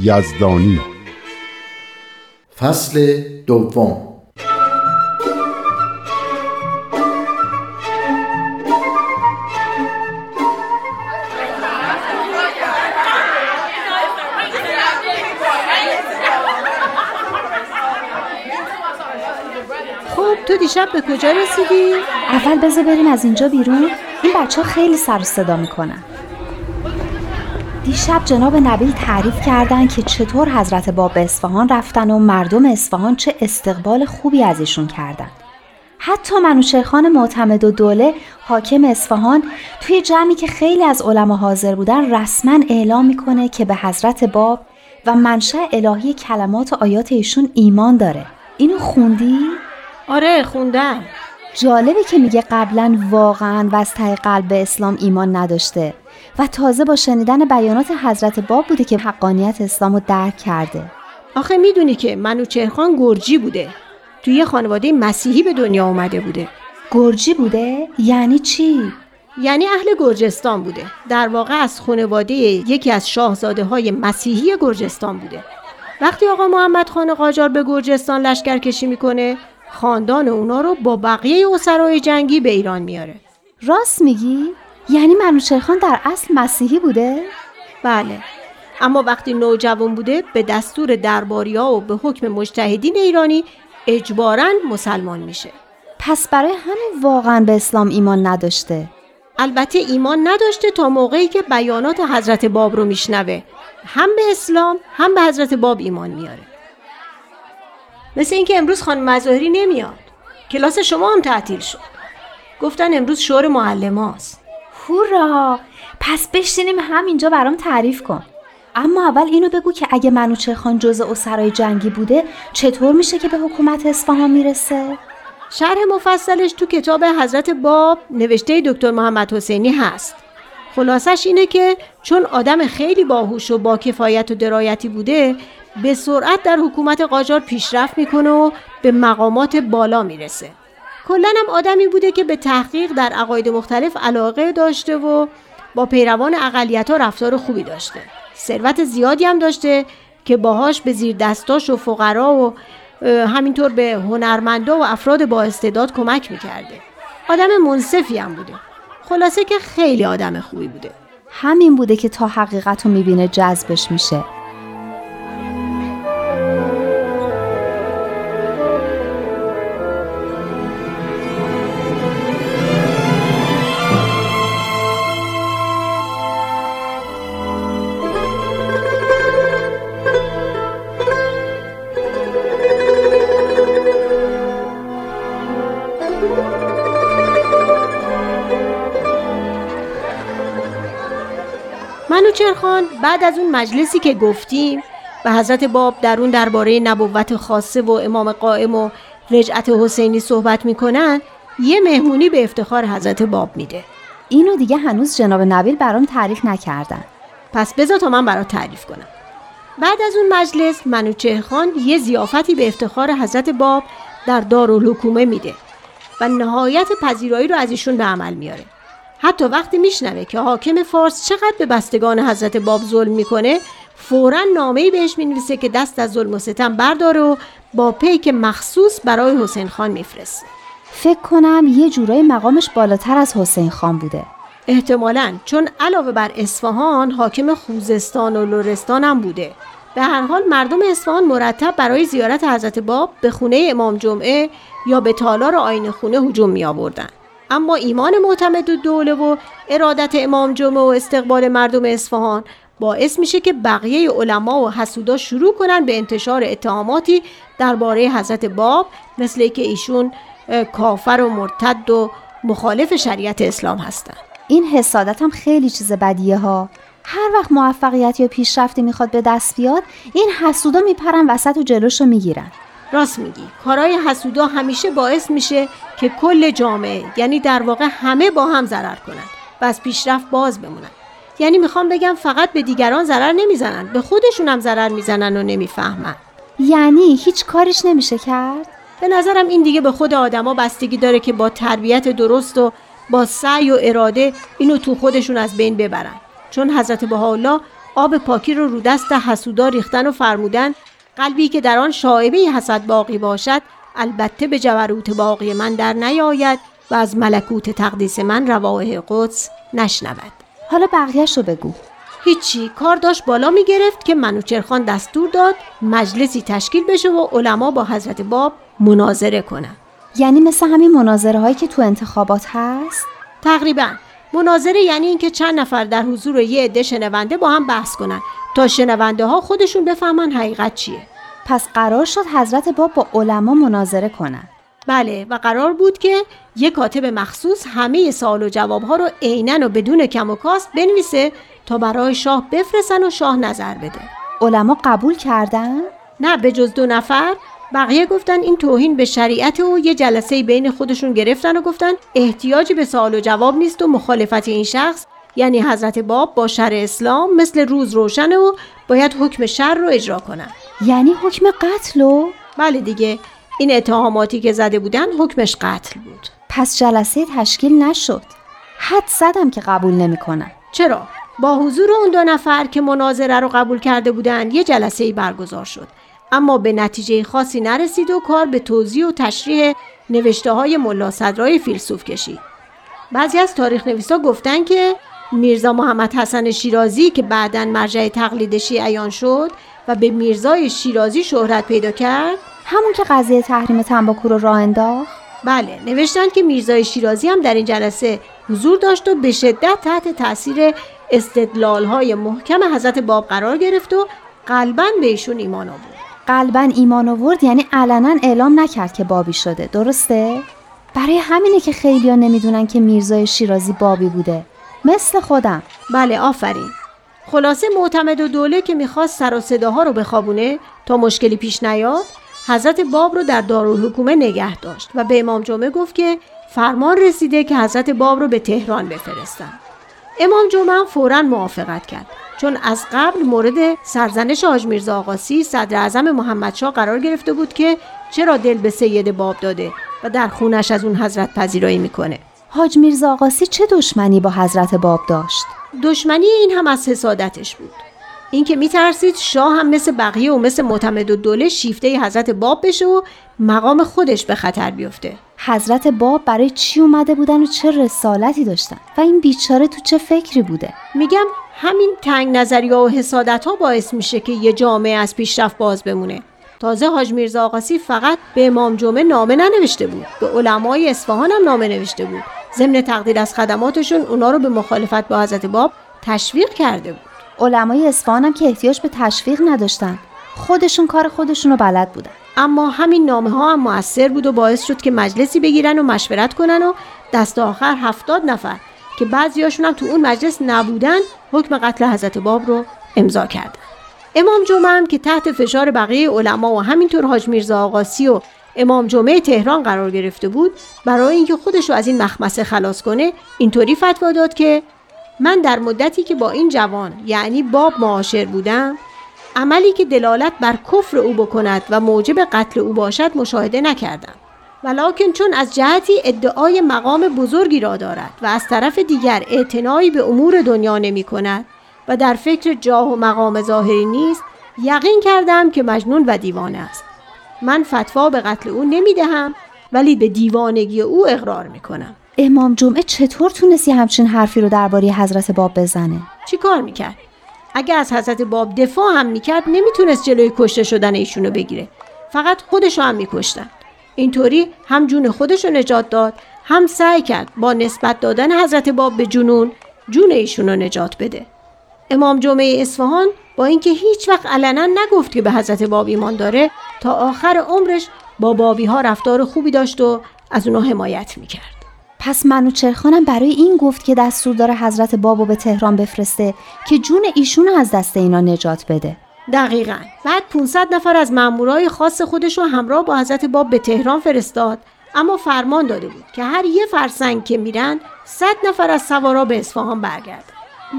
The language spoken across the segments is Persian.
یزدانی. فصل دوم. خب تو دیشب به کجا رسیدی؟ اول بذار بریم از اینجا بیرون. این بچه ها خیلی سر و صدا می‌کنن. دیشب جناب نبیل تعریف کردن که چطور حضرت باب به اصفهان رفتن و مردم اصفهان چه استقبال خوبی از ایشون کردن حتی منوچرخان معتمد و دوله حاکم اصفهان توی جمعی که خیلی از علما حاضر بودن رسما اعلام می‌کنه که به حضرت باب و منشأ الهی کلمات و آیات ایشون ایمان داره. اینو خوندی؟ آره خوندم. جالبه که میگه قبلا واقعا و از ته قلب به اسلام ایمان نداشته. و تازه با شنیدن بیانات حضرت باب بوده که حقانیت اسلام رو درک کرده آخه می‌دونی که منوچهرخان گرجی بوده توی یه خانواده مسیحی به دنیا اومده بوده گرجی بوده؟ یعنی چی؟ یعنی اهل گرجستان بوده در واقع از خانواده یکی از شاهزاده های مسیحی گرجستان بوده وقتی آقا محمد خان قاجار به گرجستان لشکر کشی می‌کنه خاندان اونا رو با بقیه اسرای جنگی به ایران میاره راست میگی؟ یعنی منوچهرخان در اصل مسیحی بوده؟ بله. اما وقتی نوجوان بوده به دستور درباریا و به حکم مجتهدین ایرانی اجبارا مسلمان میشه. پس برای همین واقعا به اسلام ایمان نداشته؟ البته ایمان نداشته تا موقعی که بیانات حضرت باب رو میشنوه. هم به اسلام هم به حضرت باب ایمان میاره. مثل اینکه امروز خانم مظاهری نمیاد. کلاس شما هم تعطیل شد. گفتن امروز شور معلماست هورا. پس بشینیم همینجا برام تعریف کن. اما اول اینو بگو که اگه منوچهرخان جزء اسرای جنگی بوده چطور میشه که به حکومت اصفهان می‌رسه؟ شرح مفصلش تو کتاب حضرت باب نوشته دکتر محمد حسینی هست. خلاصش اینه که چون آدم خیلی باهوش و با کفایت و درایتی بوده به سرعت در حکومت قاجار پیشرفت می‌کنه و به مقامات بالا می‌رسه. کلا هم آدمی بوده که به تحقیق در عقاید مختلف علاقه داشته و با پیروان اقلیت ها رفتار خوبی داشته. ثروت زیادی هم داشته که باهاش به زیر دستاش و فقرا و همینطور به هنرمندا و افراد با استعداد کمک می‌کرده. آدم منصفی هم بوده. خلاصه که خیلی آدم خوبی بوده. همین بوده که تا حقیقت رو می‌بینه جذبش میشه. بعد از اون مجلسی که گفتیم و حضرت باب در اون درباره نبوت خاصه و امام قائم و رجعت حسینی صحبت می‌کنن یه مهمونی به افتخار حضرت باب میده. اینو دیگه هنوز جناب نبیل برام تعریف نکردن. پس بذار تا من برات تعریف کنم. بعد از اون مجلس منوچهرخان یه زیافتی به افتخار حضرت باب در دارالحکومه میده و نهایت پذیرایی رو از ایشون به عمل میاره حتی وقتی میشنوه که حاکم فارس چقدر به بستگان حضرت باب ظلم می‌کنه فورا نامه‌ای بهش می‌نویسه که دست از ظلم و ستم برداره و با پیک مخصوص برای حسین خان میفرسته. فکر کنم یه جورای مقامش بالاتر از حسین خان بوده. احتمالا چون علاوه بر اصفهان حاکم خوزستان و لرستان هم بوده. به هر حال مردم اصفهان مرتب برای زیارت حضرت باب به خونه امام جمعه یا به تالار آین خونه هجوم می آوردن. اما ایمان معتمد و دوله و ارادت امام جمعه و استقبال مردم اصفهان. باعث میشه که بقیه علما و حسودا شروع کنن به انتشار اتهاماتی درباره حضرت باب مثل که ایشون کافر و مرتد و مخالف شریعت اسلام هستند. این حسادت هم خیلی چیز بدیه ها. هر وقت موفقیت یا پیشرفتی می‌خواد به دست بیاد این حسودا میپرن وسط و جلوش رو می‌گیرن. راست میگی. کارهای حسودا همیشه باعث میشه که کل جامعه یعنی در واقع همه با هم ضرر کنند و از پیشرفت باز بمونن. یعنی می‌خوام بگم فقط به دیگران ضرر نمی‌زنن به خودشون هم ضرر می‌زنن و نمی‌فهمن. یعنی هیچ کارش نمیشه کرد؟ به نظرم این دیگه به خود آدما بستگی داره که با تربیت درست و با سعی و اراده اینو تو خودشون از بین ببرن. چون حضرت بهاءالله آب پاکی رو رو دست حسودا ریختن و فرمودن قلبی که در آن شاعبه حسد باقی باشد البته به جبروت باقی من در نیاید و از ملکوت تقدیس من رواه قدس نشنود. حالا بقیهش رو بگو. هیچی. کار داشت بالا می گرفت که منوچرخان دستور داد مجلسی تشکیل بشه و علما با حضرت باب مناظره کنن یعنی مثل همین مناظره هایی که تو انتخابات هست؟ تقریبا. مناظره یعنی اینکه چند نفر در حضور یه عده شنونده با هم بحث کنن تا شنونده ها خودشون بفهمن حقیقت چیه. پس قرار شد حضرت باب با علما مناظره کنن. بله و قرار بود که یه کاتب مخصوص همه سوال و جواب ها رو عینا و بدون کم و کاست بنویسه تا برای شاه بفرستن و شاه نظر بده. علما قبول کردن؟ نه به جز دو نفر. بقیه گفتن این توهین به شریعت و یه جلسه بین خودشون گرفتن و گفتن احتیاجی به سوال و جواب نیست و مخالفت این شخص یعنی حضرت باب با شر اسلام مثل روز روشنه و باید حکم شر رو اجرا کنن. یعنی حکم قتل و؟ بله دیگه. این اتهاماتی که زده بودن حکمش قتل بود. پس جلسه تشکیل نشد. حد زدم که قبول نمی‌کنن چرا؟ با حضور اون دو نفر که مناظره رو قبول کرده بودن یه جلسه برگزار شد. اما به نتیجه خاصی نرسید و کار به توضیح و تشریح نوشته های ملا صدرای فیلسوف کشید. بعضی از تاریخ نویسا گفتن که میرزا محمد حسن شیرازی که بعدا مرجع تقلید شیعیان شد و به میرزای شیرازی شهرت پیدا کرد. همون که قضیه تحریم تنباکو رو راه انداخت؟ بله نوشتن که میرزای شیرازی هم در این جلسه حضور داشت و به شدت تحت تاثیر استدلال های محکم حضرت باب قرار گرفت و قلبا به ایشون ایمان آورد. قلبا ایمان آورد یعنی علنا اعلام نکرد که بابی شده درسته؟ برای همینه که خیلیا نمی‌دونن که میرزای شیرازی بابی بوده. مثل خودم. بله آفرین. خلاصه معتمد و دوله که می‌خواست سر و صداها رو بخوابونه تا مشکلی پیش نیاد حضرت باب رو در دارالحکومه نگه داشت و به امام جمعه گفت که فرمان رسیده که حضرت باب رو به تهران بفرستن. امام جمعه فورا موافقت کرد چون از قبل مورد سرزنش حاج میرزا آقاسی صدر اعظم محمدشاه قرار گرفته بود که چرا دل به سید باب داده و در خونش از اون حضرت پذیرایی می‌کنه. حاج میرزا آقاسی چه دشمنی با حضرت باب داشت؟ دشمنی این هم از حسادتش بود. اینکه میترسید شاه هم مثل بقیه و مثل معتمد و دوله شیفته حضرت باب بشه و مقام خودش به خطر بیفته. حضرت باب برای چی اومده بودن و چه رسالتی داشتن؟ و این بیچاره تو چه فکری بوده؟ میگم همین تنگ نظری و حسادت ها باعث میشه که یه جامعه از پیشرفت باز بمونه. تازه حاج میرزا آقاسی فقط به امام جمعه نامه ننوشته بود. به علمای اصفهان هم نامه نوشته بود. ضمن تقدیر از خدماتشون اونا رو به مخالفت با حضرت باب تشویق کرده بود. علمای اصفهان هم که احتیاج به تشویق نداشتن خودشون کار خودشون رو بلد بودن. اما همین نامه ها هم موثر بود و باعث شد که مجلسی بگیرن و مشورت کنن و دست آخر هفتاد نفر که بعضیاشون هم تو اون مجلس نبودن حکم قتل حضرت باب رو امضا کردن. امام جمعه هم که تحت فشار بقیه علما و همینطور حاج میرزا آقاسی و امام جمعه تهران قرار گرفته بود برای اینکه خودش رو از این مخمسه خلاص کنه اینطوری فتوا داد که من در مدتی که با این جوان یعنی باب معاشر بودم عملی که دلالت بر کفر او بکند و موجب قتل او باشد مشاهده نکردم. ولیکن چون از جهتی ادعای مقام بزرگی را دارد و از طرف دیگر اعتنایی به امور دنیا نمی کند و در فکر جاه و مقام ظاهری نیست یقین کردم که مجنون و دیوانه است. من فتوا به قتل او نمی دهم ولی به دیوانگی او اقرار می کنم امام جمعه چطور تونستی همچین حرفی رو درباره حضرت باب بزنه؟ چی کار می‌کرد؟ اگه از حضرت باب دفاع هم می‌کرد نمی‌تونست جلوی کشته شدن ایشونو بگیره. فقط خودشو هم میکشتن. اینطوری هم جون خودشو نجات داد هم سعی کرد با نسبت دادن حضرت باب به جنون جون ایشونو نجات بده. امام جمعه اصفهان با اینکه هیچ وقت علنا نگفت که به حضرت باب ایمان داره تا آخر عمرش با بابی ها رفتار خوبی داشت و از اونا حمایت می‌کرد. پس منوچرخانم برای این گفت که دستور داره حضرت بابو به تهران بفرسته که جون ایشون از دست اینا نجات بده. دقیقا. بعد 500 نفر از مامورای خاص خودش رو همراه با حضرت باب به تهران فرستاد اما فرمان داده بود که هر یه فرسنگ که میرن 100 نفر از سوارا به اصفهان برگرد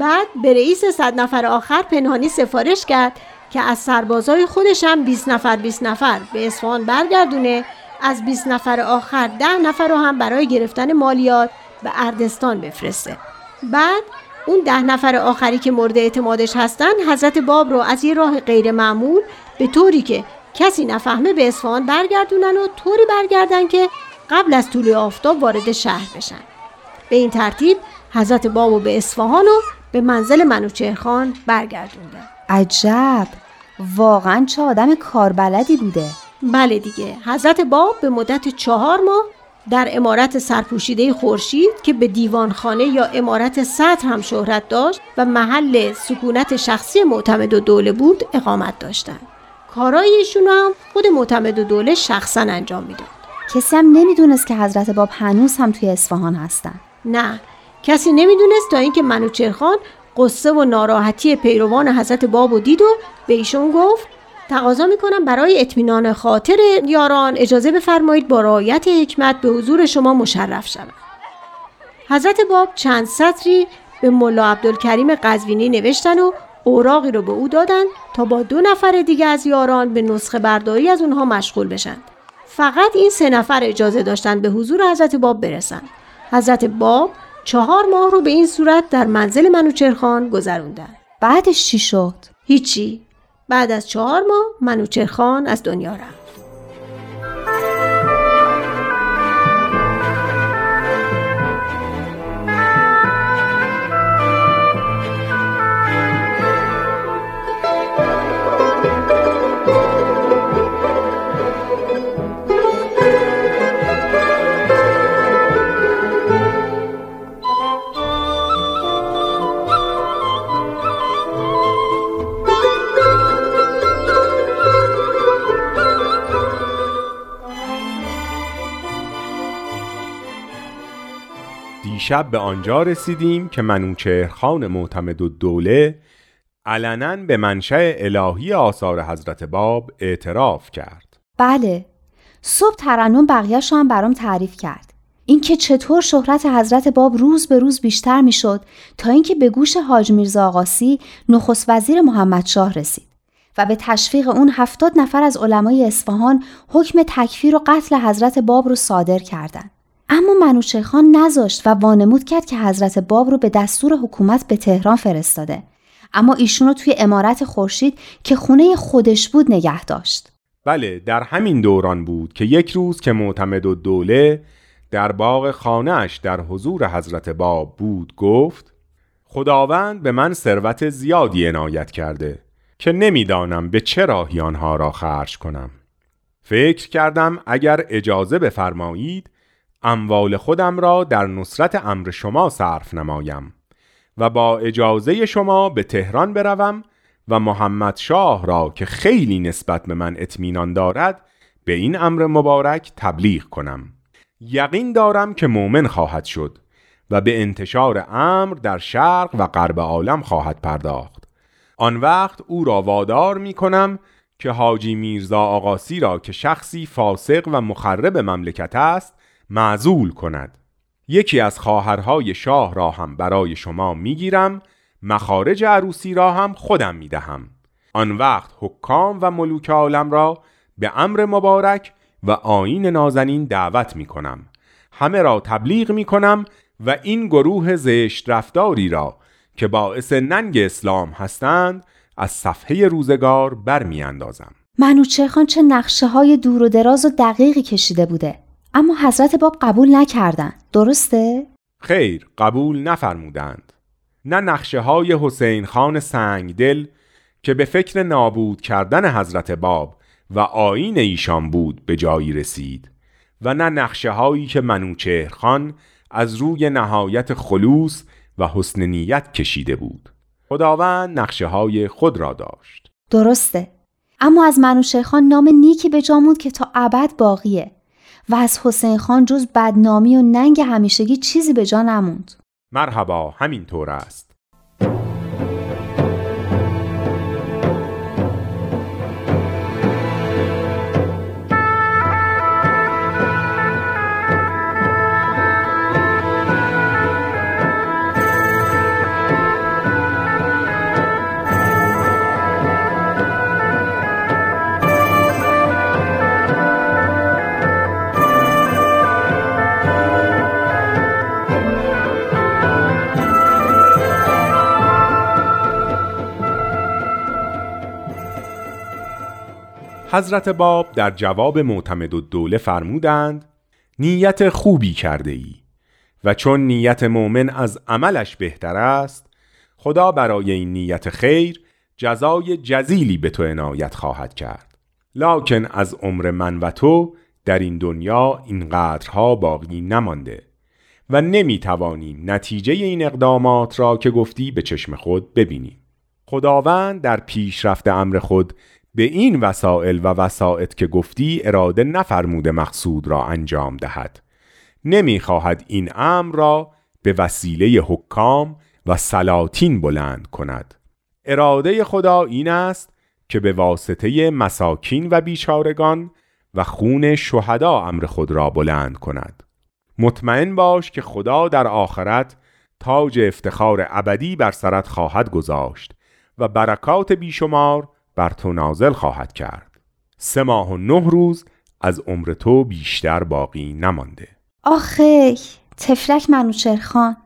بعد به رئیس صد نفر آخر پنهانی سفارش کرد که از سربازای خودش هم 20 نفر 20 نفر به اصفهان برگردونه. از 20 نفر آخر 10 نفر رو هم برای گرفتن مالیات به اردستان بفرسته. بعد اون ده نفر آخری که مورد اعتمادش هستن حضرت باب رو از یه راه غیر معمول به طوری که کسی نفهمه به اصفهان برگردونن و طوری برگردن که قبل از طول آفتاب وارد شهر بشن. به این ترتیب حضرت بابو به اصفهان و به منزل منوچهرخان برگردوندن عجب. واقعا چه آدم کاربلدی بوده. بله دیگه. حضرت باب به مدت چهار ماه در امارت سرپوشیده خورشید که به دیوانخانه یا امارت سطر هم شهرت داشت و محل سکونت شخصی معتمد و دوله بود اقامت داشتند. کارای ایشون هم خود معتمد و دوله شخصا انجام می‌داد. کسی هم نمی‌دونست که حضرت باب هنوز هم توی اصفهان هستن. نه. کسی نمی‌دونست تا اینکه منوچرخان قصه و ناراحتی پیروان حضرت باب و دید و به ایشون گفت تقاضا می‌کنم برای اطمینان خاطر یاران اجازه بفرمایید با رعایت حکمت به حضور شما مشرف شوم. حضرت باب چند سطری به ملا عبدالکریم قزوینی نوشتن و اوراقی رو به او دادن تا با دو نفر دیگه از یاران به نسخه برداری از اونها مشغول بشن. فقط این سه نفر اجازه داشتن به حضور حضرت باب برسن. حضرت باب چهار ماه رو به این صورت در منزل منوچرخان گذروندن. بعدش چی شد؟ هیچی. بعد از چهار ماه منوچرخان از دنیا رفت. دیشب به آنجا رسیدیم که منوچهرخان معتمد و دوله علنا به منشأ الهی آثار حضرت باب اعتراف کرد. بله. صبح ترنم بقیهش هم برام تعریف کرد. اینکه چطور شهرت حضرت باب روز به روز بیشتر می‌شد تا اینکه به گوش حاج میرزا آقاسی نخست وزیر محمد شاه رسید و به تشویق اون هفتاد نفر از علمای اصفهان حکم تکفیر و قتل حضرت باب رو صادر کردند. اما منوچهر نذاشت و وانمود کرد که حضرت باب رو به دستور حکومت به تهران فرستاده. اما ایشون رو توی امارت خورشید که خونه خودش بود نگه داشت. بله در همین دوران بود که یک روز که معتمد و دوله در باغ خانهش در حضور حضرت باب بود گفت خداوند به من ثروت زیادی عنایت کرده که نمی‌دانم به چه راهی آنها را خرج کنم. فکر کردم اگر اجازه بفرمایید اموال خودم را در نصرت امر شما صرف نمایم و با اجازه شما به تهران بروم و محمد شاه را که خیلی نسبت به من اطمینان دارد به این امر مبارک تبلیغ کنم. یقین دارم که مؤمن خواهد شد و به انتشار امر در شرق و غرب عالم خواهد پرداخت. آن وقت او را وادار می کنم که حاجی میرزا آقاسی را که شخصی فاسق و مخرب مملکت است معزول کند. یکی از خواهرهای شاه را هم برای شما می‌گیرم مخارج عروسی را هم خودم می‌دهم. آن وقت حکام و ملوک عالم را به امر مبارک و آین نازنین دعوت می کنم همه را تبلیغ می کنم و این گروه زشت رفتاری را که باعث ننگ اسلام هستند از صفحه روزگار برمی اندازم منوچه خان چه نقشه های دور و دراز و دقیقی کشیده بوده. اما حضرت باب قبول نکردن درسته؟ خیر قبول نفرمودند. نه نقشه های حسین خان سنگدل که به فکر نابود کردن حضرت باب و آین ایشان بود به جایی رسید و نه نقشه هایی که منوچهر خان از روی نهایت خلوص و حسن نیت کشیده بود. خداوند نقشه های خود را داشت. درسته. اما از منوچهر خان نام نیکی به جامود که تا ابد باقیه. و از حسین خان جز بدنامی و ننگ همیشگی چیزی به جا نموند. مرحبا همینطور است. حضرت باب در جواب معتمد و دوله فرمودند نیت خوبی کرده ای و چون نیت مؤمن از عملش بهتر است خدا برای این نیت خیر جزای جزیلی به تو عنایت خواهد کرد. لکن از عمر من و تو در این دنیا این قدرها باقی نمانده و نمی توانیم نتیجه این اقدامات را که گفتی به چشم خود ببینیم خداوند در پیشرفت امر خود به این وسائل و وسائط که گفتی اراده نفرموده مقصود را انجام دهد. نمی‌خواهد این امر را به وسیله حکام و سلاطین بلند کند. اراده خدا این است که به واسطه مساکین و بیچارگان و خون شهدا امر خود را بلند کند. مطمئن باش که خدا در آخرت تاج افتخار ابدی بر سرت خواهد گذاشت و برکات بیشمار بر تو نازل خواهد کرد. سه ماه و نه روز از عمر تو بیشتر باقی نمانده. آخه تفلک منوچر خان.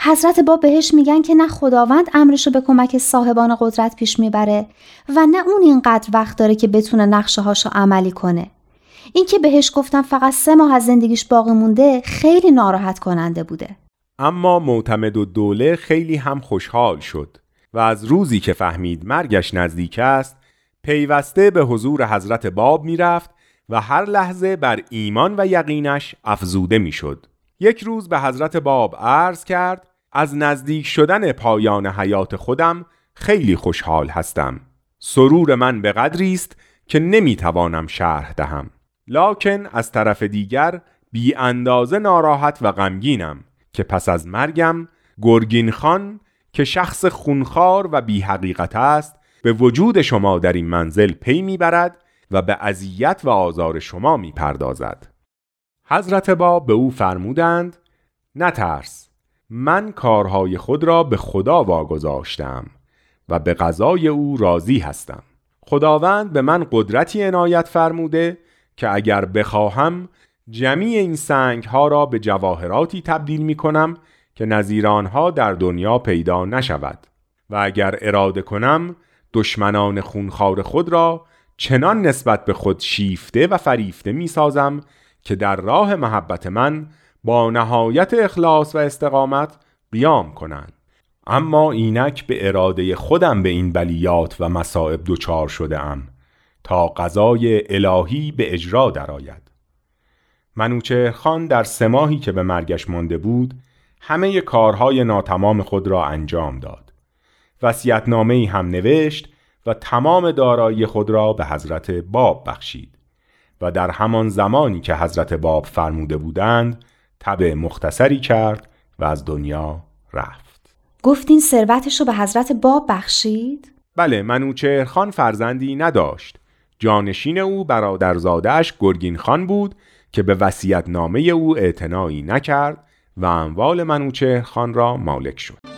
حضرت با بهش میگن که نه خداوند امرشو به کمک صاحبان قدرت پیش می‌بره و نه اون اینقدر وقت داره که بتونه نقشه هاشو عملی کنه. این که بهش گفتم فقط سه ماه از زندگیش باقی مونده خیلی ناراحت کننده بوده. اما معتمد و دوله خیلی هم خوشحال شد. و از روزی که فهمید مرگش نزدیک است پیوسته به حضور حضرت باب می‌رفت و هر لحظه بر ایمان و یقینش افزوده می‌شد. یک روز به حضرت باب عرض کرد از نزدیک شدن پایان حیات خودم خیلی خوشحال هستم. سرور من به قدری است که نمی‌توانم شرح دهم. لکن از طرف دیگر بی اندازه ناراحت و غمگینم که پس از مرگم گرگین خان که شخص خونخوار و بی حقیقت است به وجود شما در این منزل پی می‌برد و به اذیت و آزار شما می‌پردازد. حضرت با به او فرمودند نترس من کارهای خود را به خدا واگذاشتم و به قضای او راضی هستم. خداوند به من قدرتی عنایت فرموده که اگر بخواهم جمیع این سنگ ها را به جواهراتی تبدیل می کنم که نظیرانها در دنیا پیدا نشود. و اگر اراده کنم دشمنان خونخوار خود را چنان نسبت به خود شیفته و فریفته می سازم که در راه محبت من با نهایت اخلاص و استقامت قیام کنند. اما اینک به اراده خودم به این بلیات و مصائب دچار شده ام تا قضای الهی به اجرا درآید. منوچهر خان در سه ماهی که به مرگش مانده بود همه کارهای ناتمام خود را انجام داد. وسیعتنامه ای هم نوشت و تمام دارایی خود را به حضرت باب بخشید و در همان زمانی که حضرت باب فرموده بودند تب مختصری کرد و از دنیا رفت. گفتین ثروتش رو به حضرت باب بخشید؟ بله منوچهر خان فرزندی نداشت. جانشین او برادرزادهش گرگین خان بود که به وسیعت نامه او اعتنایی نکرد و اموال منوچهر خان را مالک شد.